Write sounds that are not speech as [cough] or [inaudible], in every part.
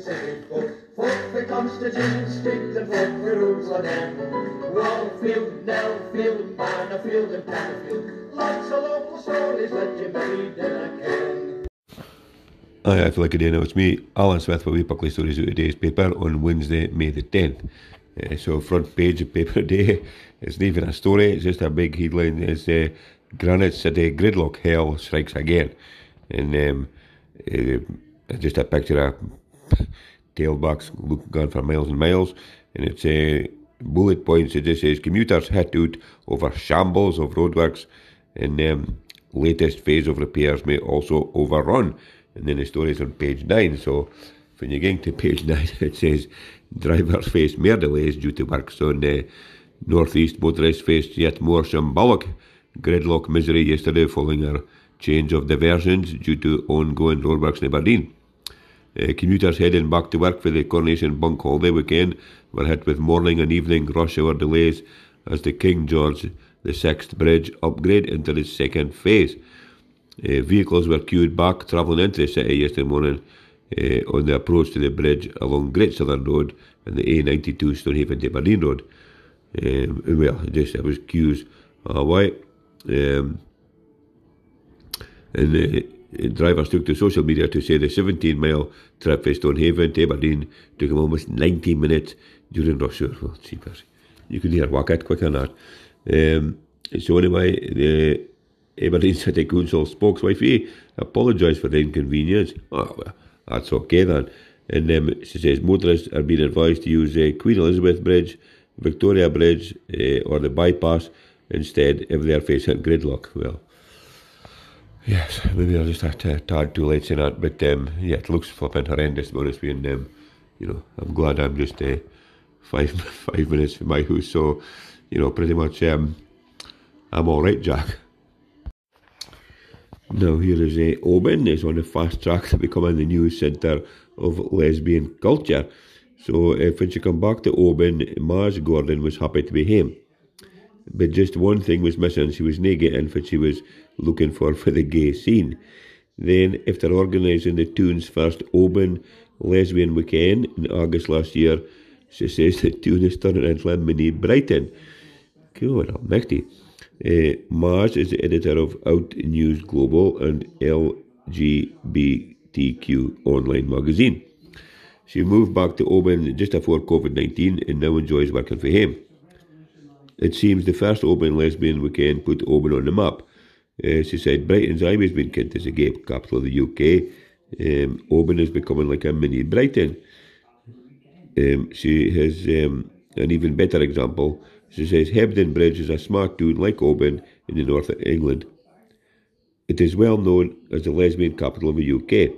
city folk. Folk for Constantine Street and folk for Jerusalem. Wallfield, Nellfield, Bannerfield and Tannerfield. Lots of local stories that you may read in. Hi, I feel like a day now. It's me, Alan Smith, for Wee Puckly Stories of today's paper on Wednesday, May the 10th. Uh, so, front page of paper [laughs] day, it's not even a story, it's just a big headline. It's uh, Granite City gridlock hell strikes again. And um, uh, just a picture of tailbacks gone for miles and miles. And it's a bullet points. It just says commuters hit out over shambles of roadworks and um, latest phase of repairs may also overrun. And then the story is on page 9. So when you get to [laughs] page 9, it says drivers face more delays due to works on the northeast. Motorists faced yet more symbolic gridlock misery yesterday following a change of diversions due to ongoing roadworks in Aberdeen. Uh, commuters heading back to work for the Coronation Bank Holiday weekend were hit with morning and evening rush hour delays as the King George VI Bridge upgrade into its second phase. Uh, vehicles were queued back travelling into the city yesterday morning uh, on the approach to the bridge along Great Southern Road and the A92 Stonehaven to Aberdeen Road. Um, well, just it was queues away. Um, and drivers took to social media to say the 17 mile trip from Stonehaven to Aberdeen took him almost 19 minutes during rush hour. Well, cheapers. You could hear walk out quicker than that. Um, so anyway, the Aberdeen [laughs] City Council spokeswife apologised for the inconvenience. Oh, well, that's okay then. And um, she says motorists are being advised to use uh, Queen Elizabeth Bridge, Victoria Bridge, uh, or the bypass instead if they're facing gridlock. Well, yes, maybe I'll just have to tad too late saying that, but um, yeah, it looks flipping horrendous to be honest with you. And, um, you know, I'm glad I'm just uh, five [laughs] five minutes from my house, so you know, pretty much um, I'm all right, Jack. Now here is a uh, Oban is on the fast track to becoming the new centre of lesbian culture. So uh, when she come back to Oban, Mars Gordon was happy to be home. But just one thing was missing. She was not getting what she was looking for for the gay scene. Then, after organising the Toon's first open lesbian weekend in August last year, she says that Toon is turning into mini Brighton. Cool, almighty. Uh, Mars is the editor of Out News Global and LGBTQ online magazine. She moved back to Oban just before COVID 19 and now enjoys working for him. It seems the first open lesbian weekend put Oban on the map. Uh, she said Brighton's always been kent as a gay capital of the UK. Um, Oban is becoming like a mini Brighton. Um, she has um, an even better example. She says Hebden Bridge is a smart town like Oban in the north of England. It is well known as the lesbian capital of the UK.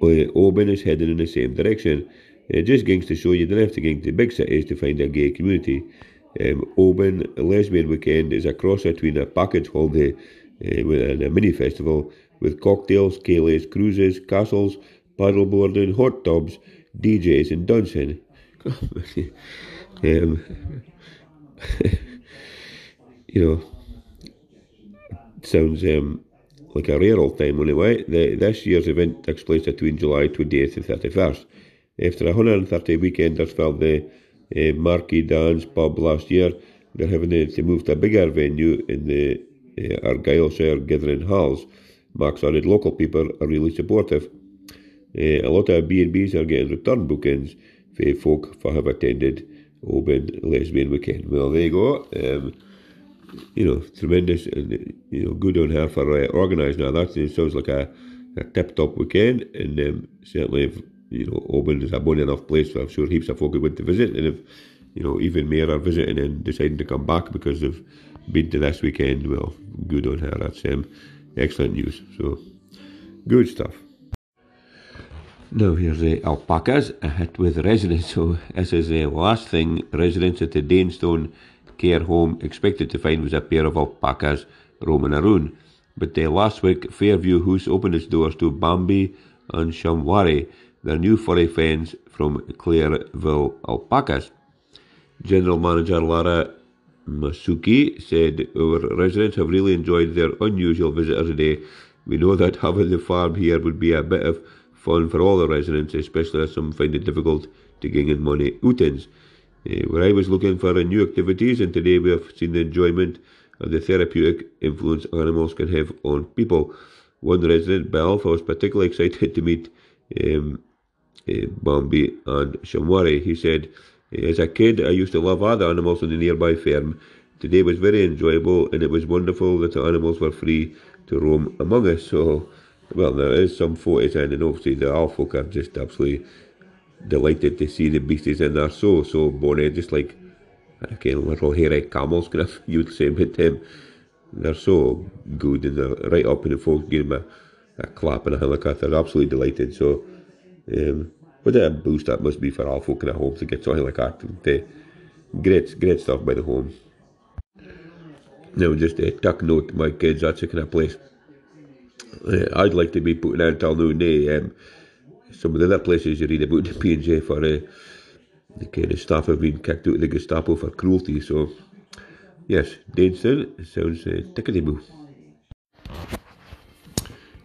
Uh, Oban is heading in the same direction. It just goes to show you don't have to go to big cities to find a gay community. Um, Oban Lesbian Weekend is a cross between a package holiday uh, and a mini festival with cocktails, ceilidhs, cruises, castles, paddleboarding, hot tubs, DJs, and dancing. [laughs] um, [laughs] you know, sounds um, like a rare old time anyway. The, this year's event takes place between July 28th and 31st. After 130 weekenders filled the Marquee Dance pub last year. They're having to move to a bigger venue in the uh, Argyllshire Gathering Halls. Max added local people are really supportive. Uh, a lot of B&Bs are getting return bookings for folk who have attended Open Lesbian Weekend. Well, there you go. Um, you know, tremendous and you know, good on her for uh, organising that. Sounds like a, a tip-top weekend, and um, certainly you know, Oban is a bon enough place. So I'm sure heaps of folk went to visit, and if you know, even more are visiting and deciding to come back because they've been to this weekend. Well, good on her. That's um, excellent news. So, good stuff. Now here's the alpacas, a hit with residents. So this is the last thing residents at the Danestone care home expected to find was a pair of alpacas roaming around. But uh, last week, Fairview House opened its doors to Bambi and Shamwari, their new furry friends from Clareville Alpacas. General Manager Lara Masuki said, Our residents have really enjoyed their unusual visitor today. We know that having the farm here would be a bit of fun for all the residents, especially as some find it difficult to gain in money outings. Uh, where I was looking for new activities, and today we have seen the enjoyment of the therapeutic influence animals can have on people. One resident, Belf, was particularly excited to meet um, Bambi and Shamwari. He said, As a kid, I used to love other animals on the nearby farm. Today was very enjoyable, and it was wonderful that the animals were free to roam among us. So, well, there is some photos, and obviously the all folk are just absolutely delighted to see the beasties in there. So, so bonny, just like again, little hairy camels, kind of, you'd say, but um, they're so good and they're right up in the folk give them a, a clap and a helicopter. They're absolutely delighted. So, um, what a boost that must be for all folk in a home to get something like that. And, great, great stuff by the home. Now, just a tuck note to my kids, that's the kind of place uh, I'd like to be putting out until noon. Eh? Um, some of the other places you read about the P&J for uh, the kind of staff have been kicked out of the Gestapo for cruelty. So, yes, Danestone sounds uh, tickety boo.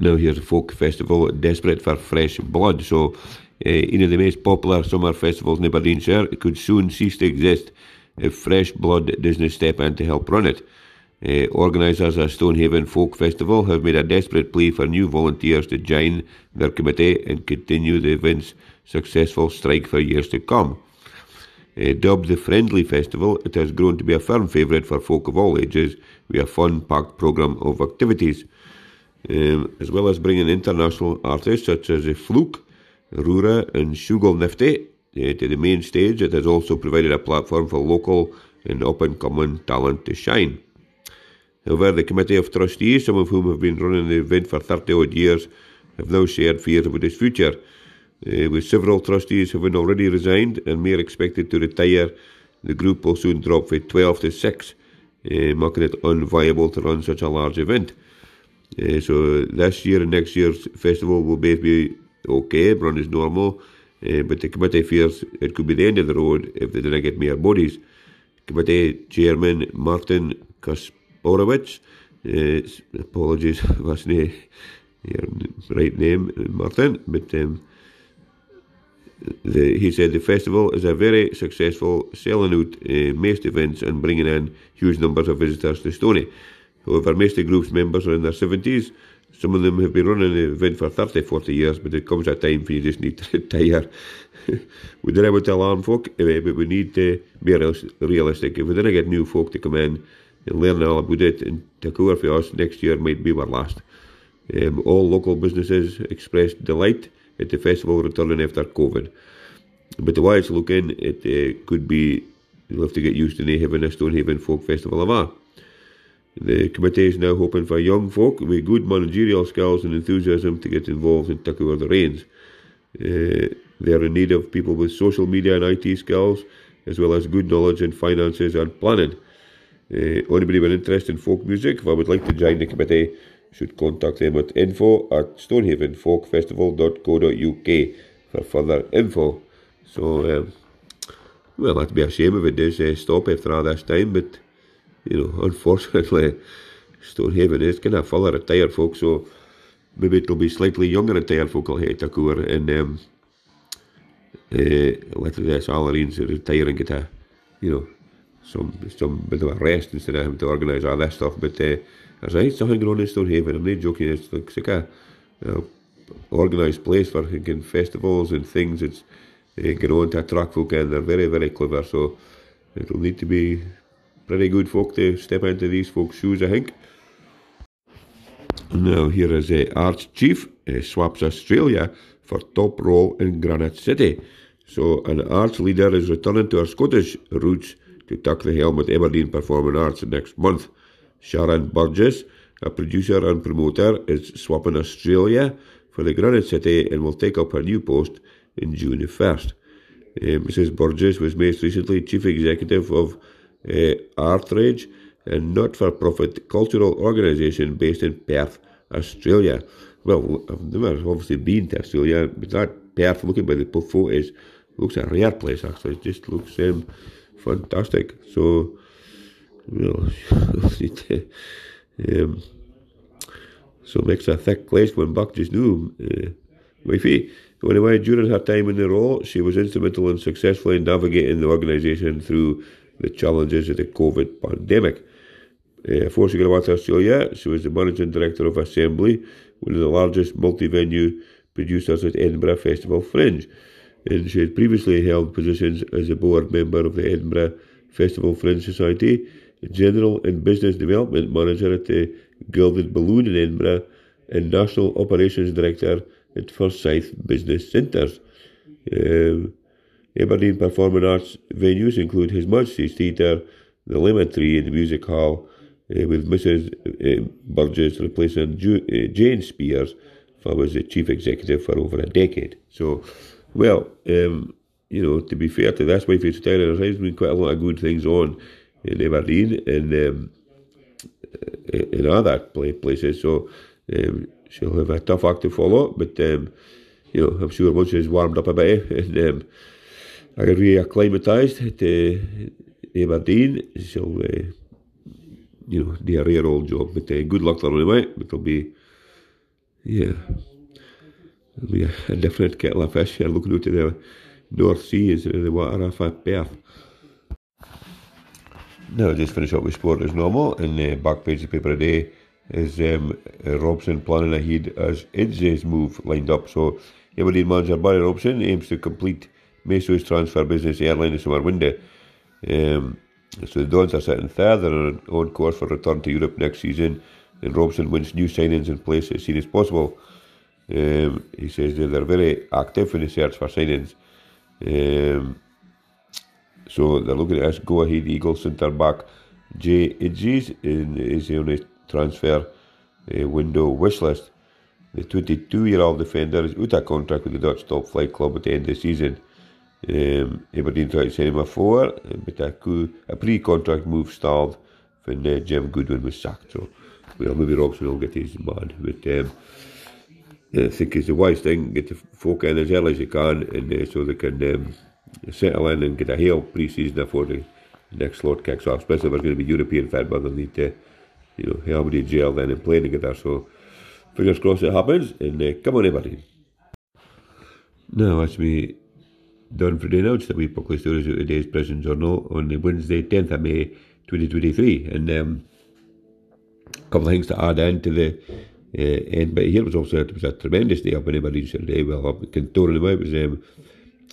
Now here's a folk festival desperate for fresh blood. So, uh, one of the most popular summer festivals in Aberdeenshire could soon cease to exist if fresh blood doesn't step in to help run it. Uh, organisers of Stonehaven Folk Festival have made a desperate plea for new volunteers to join their committee and continue the event's successful strike for years to come. Uh, dubbed the Friendly Festival, it has grown to be a firm favourite for folk of all ages with a fun packed programme of activities. Um, as well as bringing international artists such as Flook, Rura, and Shooglenifty uh, to the main stage, it has also provided a platform for local and up and coming talent to shine. However, the Committee of Trustees, some of whom have been running the event for 30 odd years, have now shared fears about its future. Uh, with several trustees having already resigned and mere expected to retire, the group will soon drop from 12 to 6, uh, making it unviable to run such a large event. Uh, so this year and next year's festival will both be okay, run as normal, uh, but the committee fears it could be the end of the road if they didn't get more bodies. Committee Chairman Martin Kasper Borowitz. Uh, apologies [laughs] if that's not your right name, Martin, but um, the, he said the festival is a very successful, selling out uh, most events and bringing in huge numbers of visitors to Stony. However, most of the group's members are in their 70s. Some of them have been running the event for 30, 40 years, but there comes a time when you just need to [laughs] retire. we don't have to alarm folk, uh, but we need to be realistic. If we didn't get new folk to come in, and learn all about it and take over for us next year might be our last. Um, all local businesses expressed delight at the festival returning after COVID. But the way it's looking, it uh, could be, you'll have to get used to not having a Stonehaven Folk Festival of Art. The committee is now hoping for young folk with good managerial skills and enthusiasm to get involved and take over the reins. Uh, they are in need of people with social media and IT skills, as well as good knowledge in finances and planning. Uh, anybody with interest in folk music, if I would like to join the committee, should contact them at info at stonehavenfolkfestival.co.uk for further info. So, um, well, that'd be a shame if it does uh, stop after all this time, but, you know, unfortunately, Stonehaven is going to fuller retired folk, so maybe it'll be slightly younger retired folk will hit to go and um, eh, uh, literally this Alareens retire and get a, you know, some some bit of a rest instead of having to organise all that stuff. But uh, there's right, something going on in Stonehaven. I'm not joking. It's like, it's like a you know, organised place for thinking festivals and things. It's eh, uh, going on to attract folk and they're very very clever. So it'll need to be pretty good folk to step into these folks' shoes. I think. Now here is uh, Arts Chief uh, swaps Australia for top role in Granite City. So an arts leader is returning to her Scottish roots to tuck the helm with Aberdeen Performing Arts next month. Sharon Burgess, a producer and promoter, is swapping Australia for the Granite City and will take up her new post in June the 1st. Uh, Mrs. Burgess was most recently chief executive of Artrage, a not for profit cultural organisation based in Perth, Australia. Well, I've never obviously been to Australia, but that Perth, looking by the photos, looks a rare place actually. It just looks um, fantastic. So, well, [laughs] um, so makes a thick place when back just knew. Uh, wifey. Anyway, during her time in the role, she was instrumental in successfully navigating the organisation through the challenges of the COVID pandemic. Uh, got to Australia, she was the managing director of Assembly, one of the largest multi-venue producers at Edinburgh Festival Fringe. And she had previously held positions as a board member of the Edinburgh Festival Fringe Society, general and business development manager at the Gilded Balloon in Edinburgh, and national operations director at Forsyth Business Centres. Um, Aberdeen performing arts venues include His Majesty's Theatre, the Lemon Tree, and the Music Hall, uh, with Mrs. Uh, Burgess replacing Ju- uh, Jane Spiers, who was the chief executive for over a decade. So, well, um, you know, to be fair to this wife, it's there has been quite a lot of good things on in Aberdeen and um, in other places. So um, she'll have a tough act to follow, but um, you know, I'm sure once she's warmed up a bit [laughs] and get reacclimatised to Aberdeen, she'll uh, you know do a rare old job. But uh, good luck to her anyway. It'll be yeah, it'll be a, a different kettle of fish. You're looking out to the North Sea instead of the water off at Perth. Now, just finish up with sport as normal. In the back page of the paper today is um, Robson planning ahead as Idzes move lined up. So, Aberdeen manager Barry Robson aims to complete Meso's transfer business early in the summer window. Um, so the Dons are sitting third and on course for return to Europe next season. And Robson wants new signings in place as soon as possible. Um, he says they're very active in the search for signings. Um, so they're looking at us go ahead Eagles centre back Jay Idzes is the a transfer uh, window wish list. The 22 year old defender is out of contract with the Dutch top flight club at the end of the season. Aberdeen tried to send him a four, but a, a pre contract move stalled when uh, Jim Goodwin was sacked. So, well, maybe Robson will get his man. But um, I think it's the wise thing get the folk in as early as you can and uh, so they can. Um, settle in and get a whole pre-season before the next slot kicks off, especially if it's going to be European football, they'll need to, you know, everybody in jail then and play together. So, fingers crossed it happens, and uh, come on, everybody. Now, that's me done for the now. It's the stories of today's Prison Journal on the Wednesday, 10th of May, 2023. And um, a couple of things to add in to the uh, end But here. was also it was a tremendous day up in Aberdeen today. Well, up in Kintore, it was um,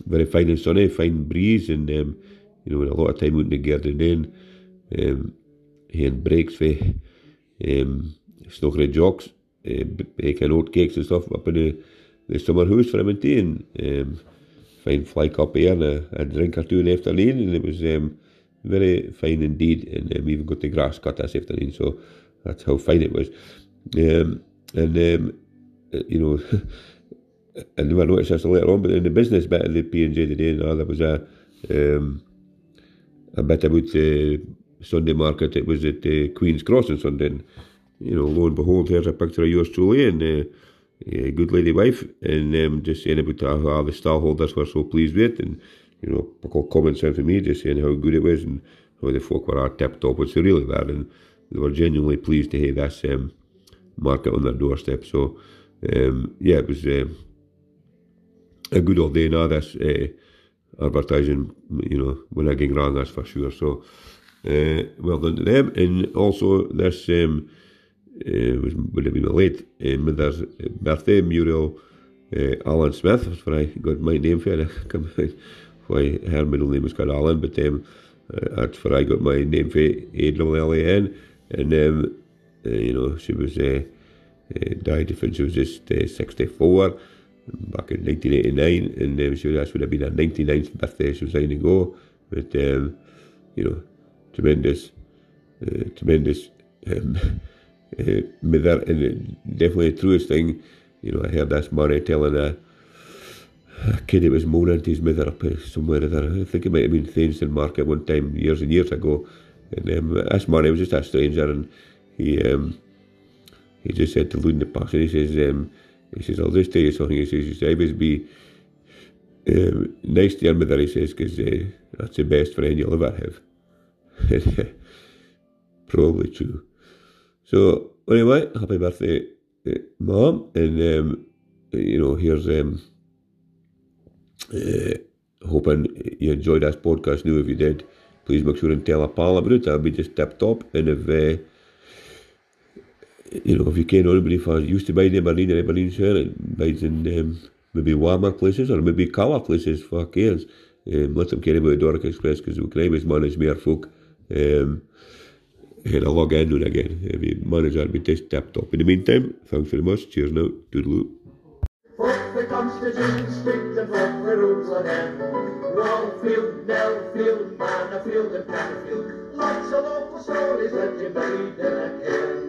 very fine and sunny, fine breeze, and um, you know, a lot of time out in the garden then. Um, and breaks for um, Snookery Jocks, uh, baking oat cakes and stuff up in the, the summer house for him and tea, and um, fine fly cup air and a, a, drink or two in the afternoon, and it was um, very fine indeed, and um, even got the grass cut this afternoon, so that's how fine it was. Um, and, um, you know, I never noticed this later on, but in the business bit of the P&J today, now there was a um, a bit about the Sunday market. It was at uh, Queen's Cross on Sunday. And, you know, lo and behold, here's a picture of yours truly and uh, a good lady wife, and um, just saying about how, the stallholders were so pleased with it, and you know, comments in from me just saying how good it was and how the folk were tip top, which they really were, and they were genuinely pleased to have this um, market on their doorstep. So, um, yeah, it was. Uh, a good old day now. That's uh, advertising, you know, when I getting wrong, that's for sure. So, uh, well done to them. And also, this um, was would have been a late uh, mother's birthday. Muriel uh, Alan Smith. That's where I got my name for it. [laughs] Why her middle name was called Alan, but um, that's where I got my name for A L A N. And um, uh, you know, she was uh, uh, died when she was just uh, 64 back in 1989, and um, she that would have been her 99th birthday. She was to go, but um, you know, tremendous, uh, tremendous [laughs] um, mother, and definitely the truest thing. You know, I heard this Murray telling a, a kid who was moaning to his mother up somewhere or other. I think it might have been Thainstone Market one time years and years ago. And um, this Murray was just a stranger, and he um, he just said to Luden the Passion, he says. Um, he says, I'll just tell you something. He says, you should always be um, nice to your mother, he says, because uh, that's the best friend you'll ever have. [laughs] Probably true. So, anyway, happy birthday, uh, Mom. And um, you know, here's um, uh, hoping you enjoyed this podcast. Now, if you did, please make sure and tell a pal about it. That'd be just tip top. And if uh, you know, if you can't anybody if I used to buy the Aberdeen or Aberdeenshire, it buys in um, maybe warmer places or maybe colour places for cares. Um, let them care about the Doric Express because can always manage more folk. Um, and I'll log in and again. If you manage that, be just tip top. In the meantime, thanks very much. Cheers now. Toodaloo. The. Lots of stories that you a.